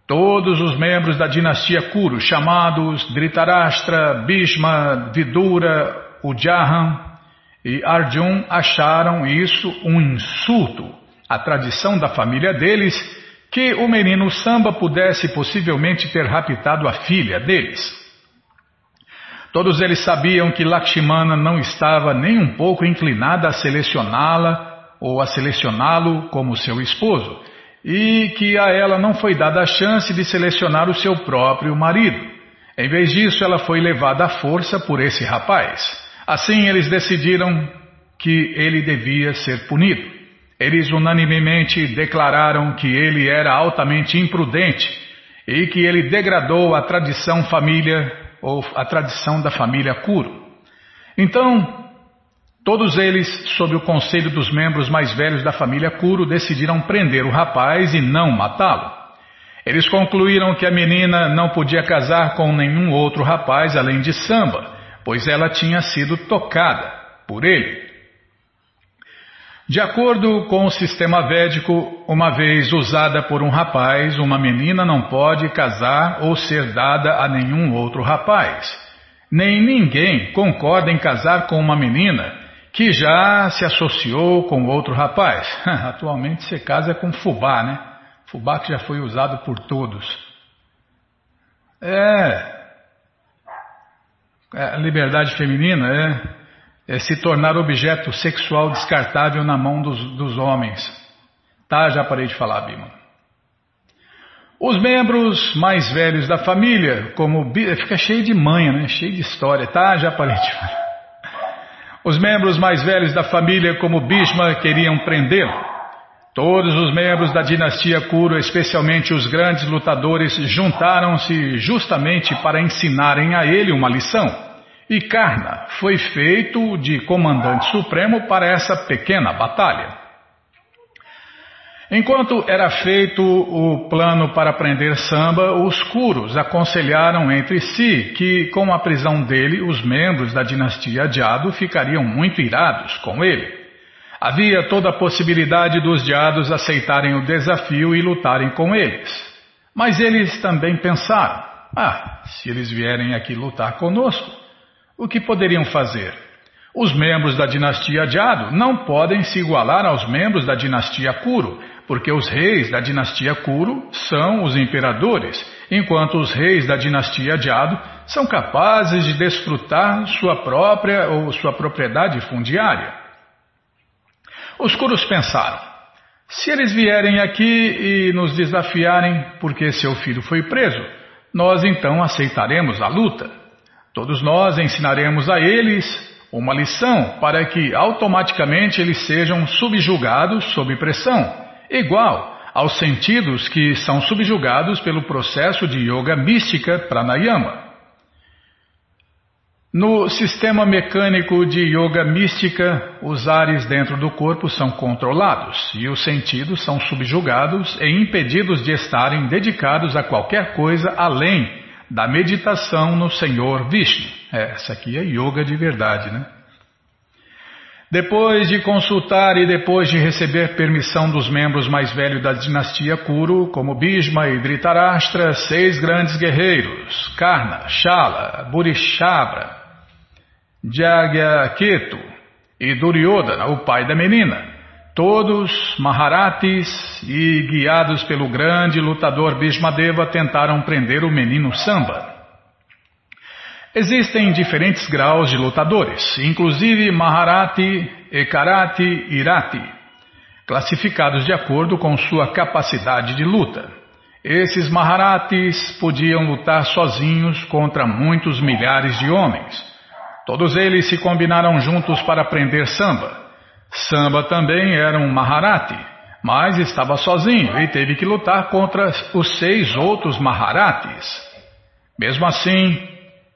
Todos os membros da dinastia Kuru, chamados Dhritarashtra, Bhishma, Vidura, Ujahan e Arjun, acharam isso um insulto à tradição da família deles que o menino Samba pudesse possivelmente ter raptado a filha deles. Todos eles sabiam que Lakshmana não estava nem um pouco inclinada a selecioná-la ou a selecioná-lo como seu esposo e que a ela não foi dada a chance de selecionar o seu próprio marido. Em vez disso, ela foi levada à força por esse rapaz. Assim, eles decidiram que ele devia ser punido. Eles unanimemente declararam que ele era altamente imprudente e que ele degradou a tradição família ou a tradição da família Kuro. Então, todos eles, sob o conselho dos membros mais velhos da família Kuro, decidiram prender o rapaz e não matá-lo. Eles concluíram que a menina não podia casar com nenhum outro rapaz além de Samba, pois ela tinha sido tocada por ele. De acordo com o sistema védico, uma vez usada por um rapaz, uma menina não pode casar ou ser dada a nenhum outro rapaz. Nem ninguém concorda em casar com uma menina que já se associou com outro rapaz. Atualmente se casa com fubá, né? Fubá que já foi usado por todos. É. é liberdade feminina, é é se tornar objeto sexual descartável na mão dos, dos homens. Tá, já parei de falar, Bima. Os membros mais velhos da família, como fica cheio de manha, né? Cheio de história, tá? Já parei de falar. Os membros mais velhos da família, como Bhishma, queriam prendê-lo. Todos os membros da dinastia Kuru, especialmente os grandes lutadores, juntaram-se justamente para ensinarem a ele uma lição. E Karna foi feito de comandante supremo para essa pequena batalha. Enquanto era feito o plano para prender Samba, os Kuros aconselharam entre si que, com a prisão dele, os membros da dinastia Jado ficariam muito irados com ele. Havia toda a possibilidade dos Jados aceitarem o desafio e lutarem com eles. Mas eles também pensaram: ah, se eles vierem aqui lutar conosco, o que poderiam fazer? Os membros da dinastia Jado não podem se igualar aos membros da dinastia Kuru, porque os reis da dinastia Kuru são os imperadores, enquanto os reis da dinastia Jado são capazes de desfrutar sua própria ou sua propriedade fundiária. Os Kurus pensaram: se eles vierem aqui e nos desafiarem porque seu filho foi preso, nós então aceitaremos a luta. Todos nós ensinaremos a eles uma lição para que automaticamente eles sejam subjugados sob pressão, igual aos sentidos que são subjugados pelo processo de yoga mística pranayama. No sistema mecânico de yoga mística, os ares dentro do corpo são controlados e os sentidos são subjugados e impedidos de estarem dedicados a qualquer coisa além da meditação no Senhor Vishnu. É, essa aqui é yoga de verdade, né? Depois de consultar e depois de receber permissão dos membros mais velhos da dinastia Kuru, como Bhishma e Dhritarashtra, seis grandes guerreiros, Karna, Shala, Burishabra, Jagyaketu e Duryodhana, o pai da menina, Todos, Maharatis e guiados pelo grande lutador Bhishmadeva, tentaram prender o menino Samba. Existem diferentes graus de lutadores, inclusive Maharati, Ekarati e Irati, classificados de acordo com sua capacidade de luta. Esses Maharatis podiam lutar sozinhos contra muitos milhares de homens. Todos eles se combinaram juntos para prender Samba. Samba também era um Maharati, mas estava sozinho e teve que lutar contra os seis outros Maharatis. Mesmo assim,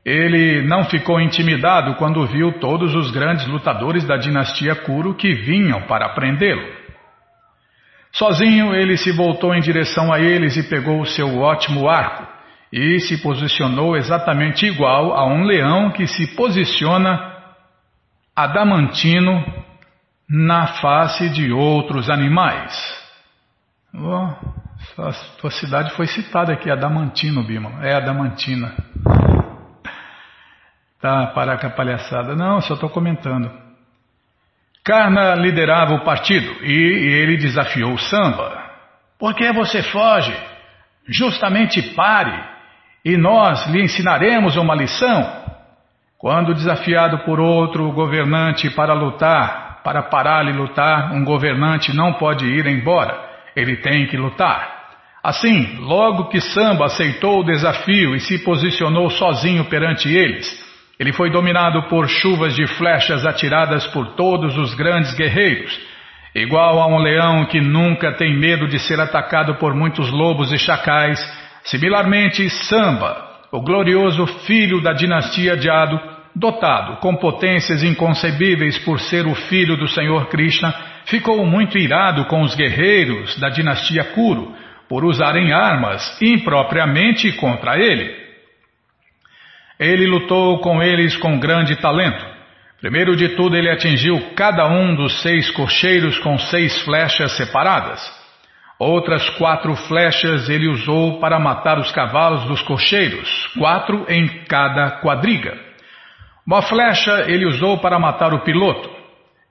ele não ficou intimidado quando viu todos os grandes lutadores da dinastia Kuru que vinham para prendê-lo. Sozinho, ele se voltou em direção a eles e pegou o seu ótimo arco e se posicionou exatamente igual a um leão que se posiciona adamantino na face de outros animais. Oh, a tua cidade foi citada aqui, Adamantino, Bima. É Adamantina. Tá, para com a palhaçada. Não, só estou comentando. Karna liderava o partido e ele desafiou o samba. Por que você foge? Justamente pare e nós lhe ensinaremos uma lição. Quando desafiado por outro governante para lutar, para parar e lutar, um governante não pode ir embora, ele tem que lutar. Assim, logo que Samba aceitou o desafio e se posicionou sozinho perante eles, ele foi dominado por chuvas de flechas atiradas por todos os grandes guerreiros, igual a um leão que nunca tem medo de ser atacado por muitos lobos e chacais. Similarmente, Samba, o glorioso filho da dinastia Jado, dotado com potências inconcebíveis por ser o filho do Senhor Krishna, ficou muito irado com os guerreiros da dinastia Kuru por usarem armas impropriamente contra ele. Ele lutou com eles com grande talento. Primeiro de tudo, ele atingiu cada um dos seis cocheiros com seis flechas separadas. Outras quatro flechas ele usou para matar os cavalos dos cocheiros, quatro em cada quadriga. Uma flecha ele usou para matar o piloto,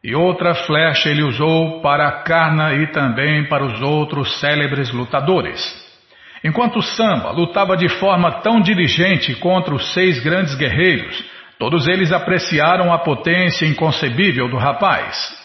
e outra flecha ele usou para a Karna e também para os outros célebres lutadores. Enquanto Samba lutava de forma tão diligente contra os seis grandes guerreiros, todos eles apreciaram a potência inconcebível do rapaz.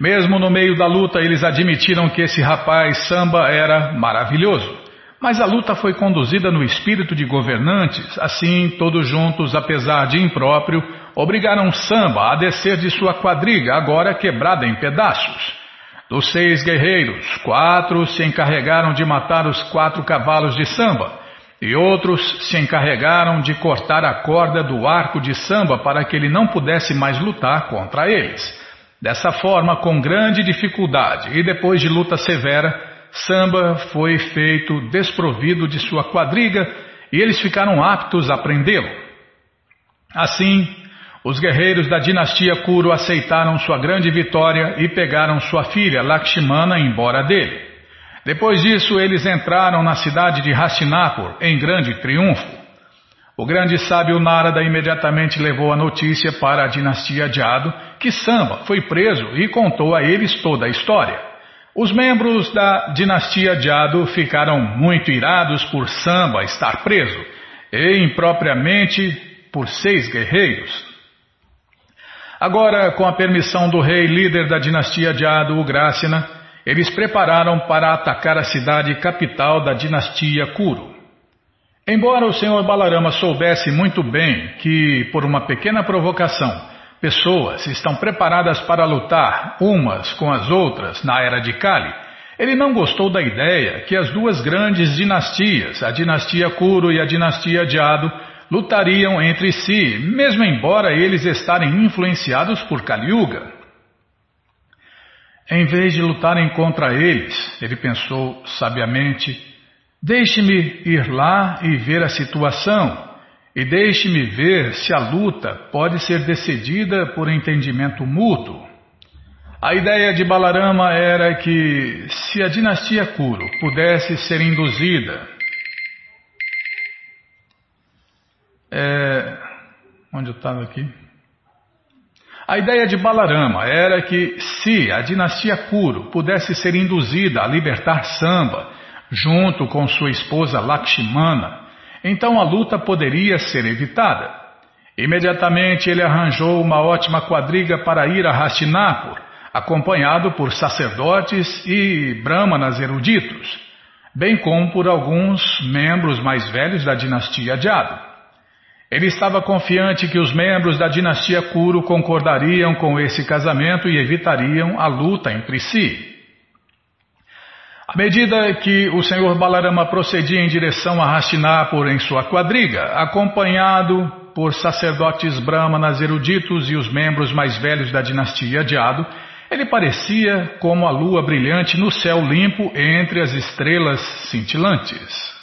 Mesmo no meio da luta, eles admitiram que esse rapaz Samba era maravilhoso. Mas a luta foi conduzida no espírito de governantes, assim, todos juntos, apesar de impróprio, obrigaram Samba a descer de sua quadriga, agora quebrada em pedaços. Dos seis guerreiros, quatro se encarregaram de matar os quatro cavalos de Samba, e outros se encarregaram de cortar a corda do arco de Samba para que ele não pudesse mais lutar contra eles. Dessa forma, com grande dificuldade e depois de luta severa, Samba foi feito desprovido de sua quadriga e eles ficaram aptos a prendê-lo. Assim, os guerreiros da dinastia Kuru aceitaram sua grande vitória e pegaram sua filha Lakshmana embora dele. Depois disso, eles entraram na cidade de Hastinapur em grande triunfo. O grande sábio Narada imediatamente levou a notícia para a dinastia Jado que Samba foi preso e contou a eles toda a história. Os membros da dinastia Jado ficaram muito irados por Samba estar preso e impropriamente por seis guerreiros. Agora, com a permissão do rei líder da dinastia Jado, Ugrasena, eles prepararam para atacar a cidade capital da dinastia Kuru. Embora o senhor Balarama soubesse muito bem que, por uma pequena provocação, pessoas estão preparadas para lutar umas com as outras na era de Kali, ele não gostou da ideia que as duas grandes dinastias, a dinastia Kuru e a dinastia Jado, lutariam entre si, mesmo embora eles estarem influenciados por Kali Yuga. Em vez de lutarem contra eles, ele pensou sabiamente: deixe-me ir lá e ver a situação, e deixe-me ver se a luta pode ser decidida por entendimento mútuo. A ideia de Balarama era que, se a dinastia Kuru pudesse ser induzida É, onde eu estava aqui? A ideia de Balarama era que, se a dinastia Kuru pudesse ser induzida a libertar Samba, junto com sua esposa Lakshmana, então a luta poderia ser evitada. Imediatamente ele arranjou uma ótima quadriga para ir a Hastinapur, acompanhado por sacerdotes e brahmanas eruditos, bem como por alguns membros mais velhos da dinastia Jado. Ele estava confiante que os membros da dinastia Kuru concordariam com esse casamento e evitariam a luta entre si. À medida que o senhor Balarama procedia em direção a Hastinapur em sua quadriga, acompanhado por sacerdotes brahmanas eruditos e os membros mais velhos da dinastia Jado, ele parecia como a lua brilhante no céu limpo entre as estrelas cintilantes.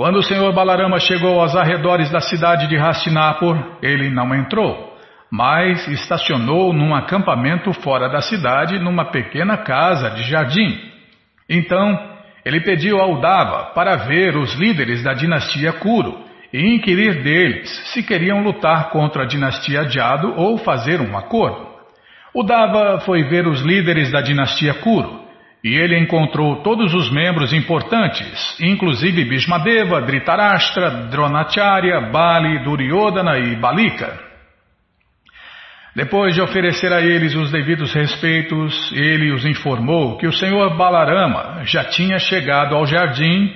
Quando o senhor Balarama chegou aos arredores da cidade de Hastinapur, ele não entrou, mas estacionou num acampamento fora da cidade, numa pequena casa de jardim. Então, ele pediu ao Dava para ver os líderes da dinastia Kuru e inquirir deles se queriam lutar contra a dinastia Jado ou fazer um acordo. O Dava foi ver os líderes da dinastia Kuru e ele encontrou todos os membros importantes, inclusive Bhishmadeva, Dhritarashtra, Dronacharya, Bali, Duryodhana e Balika. Depois de oferecer a eles os devidos respeitos, ele os informou que o senhor Balarama já tinha chegado ao jardim,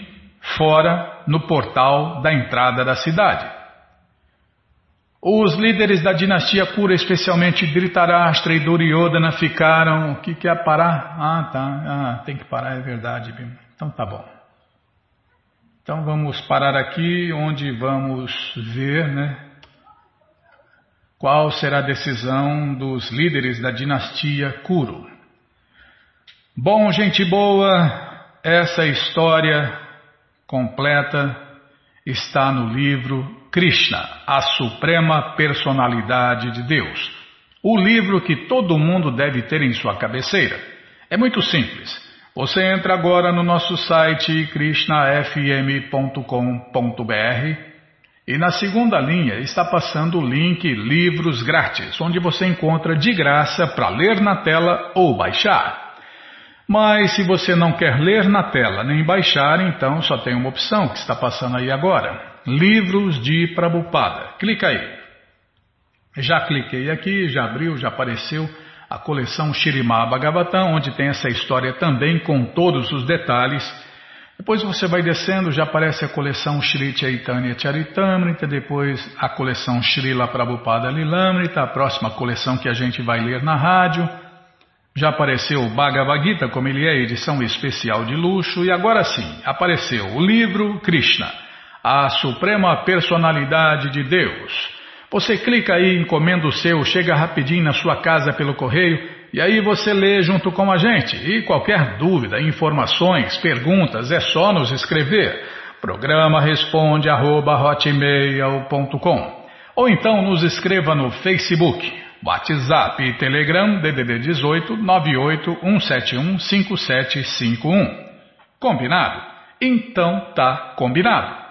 fora, no portal da entrada da cidade. Os líderes da dinastia Kura, especialmente Dhritarashtra e Duryodhana, ficaram. O que, que é parar? Ah, tá. Ah, tem que parar, é verdade. Então tá bom. Então vamos parar aqui, onde vamos ver, né? Qual será a decisão dos líderes da dinastia Kuru? Bom, gente boa, essa história completa está no livro Krishna, a Suprema Personalidade de Deus. O livro que todo mundo deve ter em sua cabeceira. É muito simples. Você entra agora no nosso site krishnafm.com.br e na segunda linha está passando o link Livros Grátis, onde você encontra de graça para ler na tela ou baixar. Mas se você não quer ler na tela nem baixar, então só tem uma opção que está passando aí agora: Livros de Prabhupada. Clica aí. Já cliquei aqui, já abriu, já apareceu a coleção Shirimá Bhagavatam, onde tem essa história também com todos os detalhes. Depois você vai descendo, já aparece a coleção Shri Chaitanya Charitamrita, depois a coleção Srila Prabhupada Lilamrita, a próxima coleção que a gente vai ler na rádio. Já apareceu o Bhagavad Gita, como ele é edição especial de luxo, e agora sim, apareceu o livro Krishna, a Suprema Personalidade de Deus. Você clica aí, encomenda o seu, chega rapidinho na sua casa pelo correio, e aí você lê junto com a gente. E qualquer dúvida, informações, perguntas, é só nos escrever. Programa responde arroba, Ou então nos escreva no Facebook. WhatsApp e Telegram DDD 18 5751. Combinado? Então tá combinado.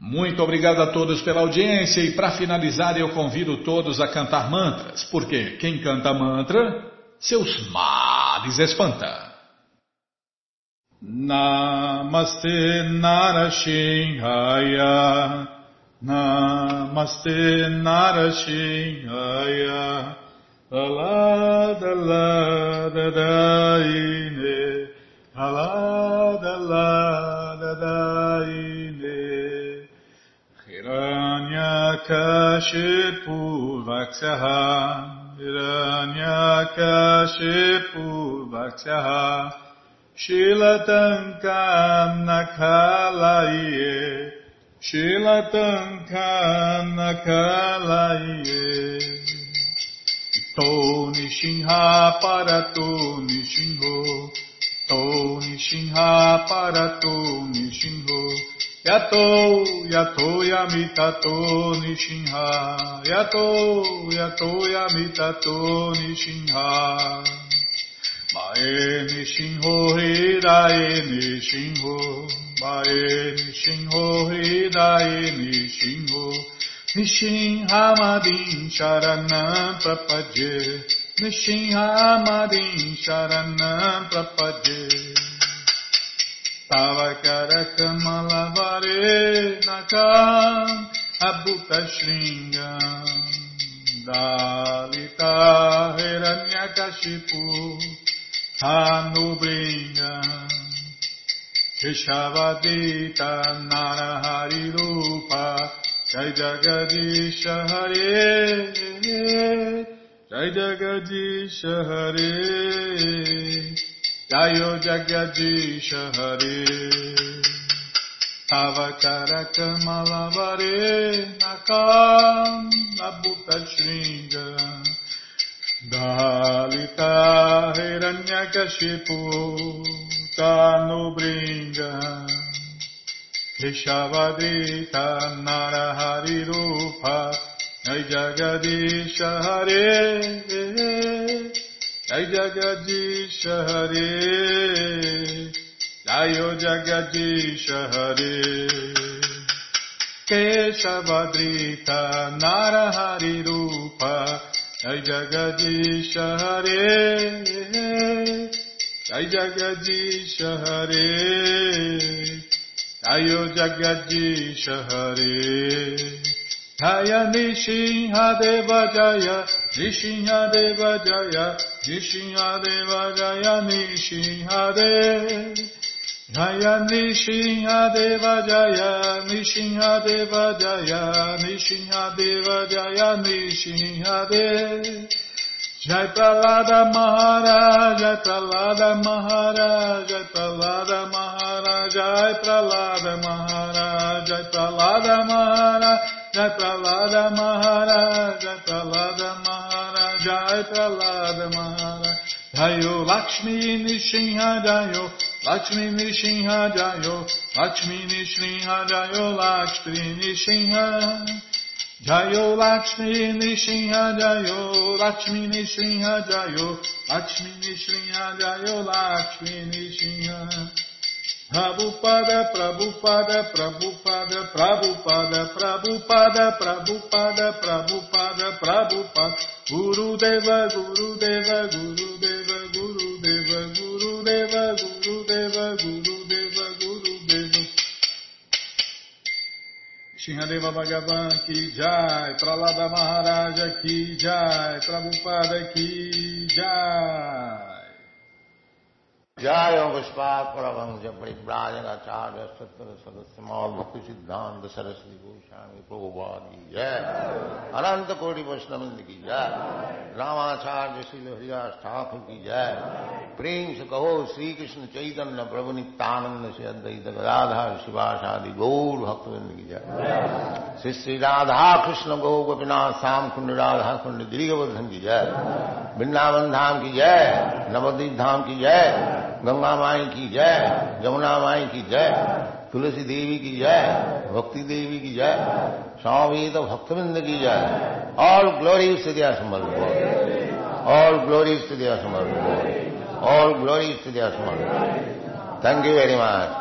Muito obrigado a todos pela audiência e para finalizar eu convido todos a cantar mantras, porque quem canta mantra, seus males espanta. Namaste Narashinhaya Namaste Narashinhaya Aladaladaine Aladaladaine Hiranyakashipu Vaksyaha Hiranyakashipu Vaksyaha Shilatanka Nakalaye Shilatankanakalaye Toni Shinha para Toni Shingo Toni Shinha para Toni Shingo Yato Yato Yamita Toni Shinha Yato Yato Yamita Toni Shinha Mae Nishinho Hirae Nishinho Mae Nishinho Hidaye Nishinho Nishinhamadin Sharanam Prapadye. Nishinhamadin Sharanam Prapadye. Tavakara Kamalavare Nakam Abhuta Shringam Dalita Hiranyakashipu Hanubringam Keshavadita Narahari Rupa Jai Jagadisha Hare Jai Jagadisha Hare Jayo Jagadisha Hare. Avakara Kamalavare Nakam Nabuta Shringa Dalita Hiranyakashipu no bringa Rishavadita Narahari Rupa Jai Jagadisha Hare Jai Jagadisha Hare Jayo Hare Keshavadrita Narahari Rupa Jai Jagadisha Hare Jai Jagadish Hare Jayo Jagadish Hare Jaya Nishinha Deva Jaya Nishinha Deva Jaya Nishinha Deva Jaya Nishinha Deva Jaya Nishinha Deva Jaya Nishinha Deva Jaya Nishinha Deva Jaya Nishinha Deva Jai Pralada Maharaj, Jai Pralada Maharaj, Jai Pralada Maharaj, Jai Pralada Maharaj, Jai Pralada Maharaj, Jai Pralada Maharaj, Jai Pralada Maharaj, Jai Pralada Maharaj. Jayo Lakshmi Nishinha Jayo, Lakshmi Nishinha Jayo, Lakshmi Nishinha Jayo, Lakshmi Nishinha. Jayo Lakshmi Nishinha Jayo, Lakshmi Nishinha Jayo, Lakshmi Nishinha Jayo, Lakshmi Nishinha. Prabhupada, Prabhupada, Prabhupada, Prabhupada, Prabhupada, Prabhupada, Prabhupada, Prabhupada, Guru Deva, Guru Deva, Guru Shinhadeva Bhagavan ki jai, Pralada Maharaja ki jai, Prabhupada ki jai. जय पुष्पात परमंश परिव्राजन आचार्य सत्र सदस्य मौल भक्ति सिद्धांत सरस्वती गोस्वामी प्रभुपाद की जय अनंत कोटि वैष्णविंद की जय रामाचार्य श्री हरिदास ठाकुर की जय प्रेम से कहो श्री कृष्ण चैतन्य प्रभु नित्यानंद से अद्वैत गदाधार शिवाशादि गौर भक्तविंद की जय श्री श्री राधा कृष्ण गौ गोपीनाथ श्याम कुंड राधा कुंड गिरिवर्धन की जय वृंदावन धाम की जय नवदीप धाम की जय गंगा माई की जय जमुना माई की जय तुलसी देवी की जय भक्ति देवी की जय स्वामी तो भक्तविंद की जय ऑल ग्लोरीज टू दिया समर्थ ऑल ग्लोरीज टू दिया समर्थ ऑल ग्लोरीज टू दिया समर्थ थैंक यू वेरी मच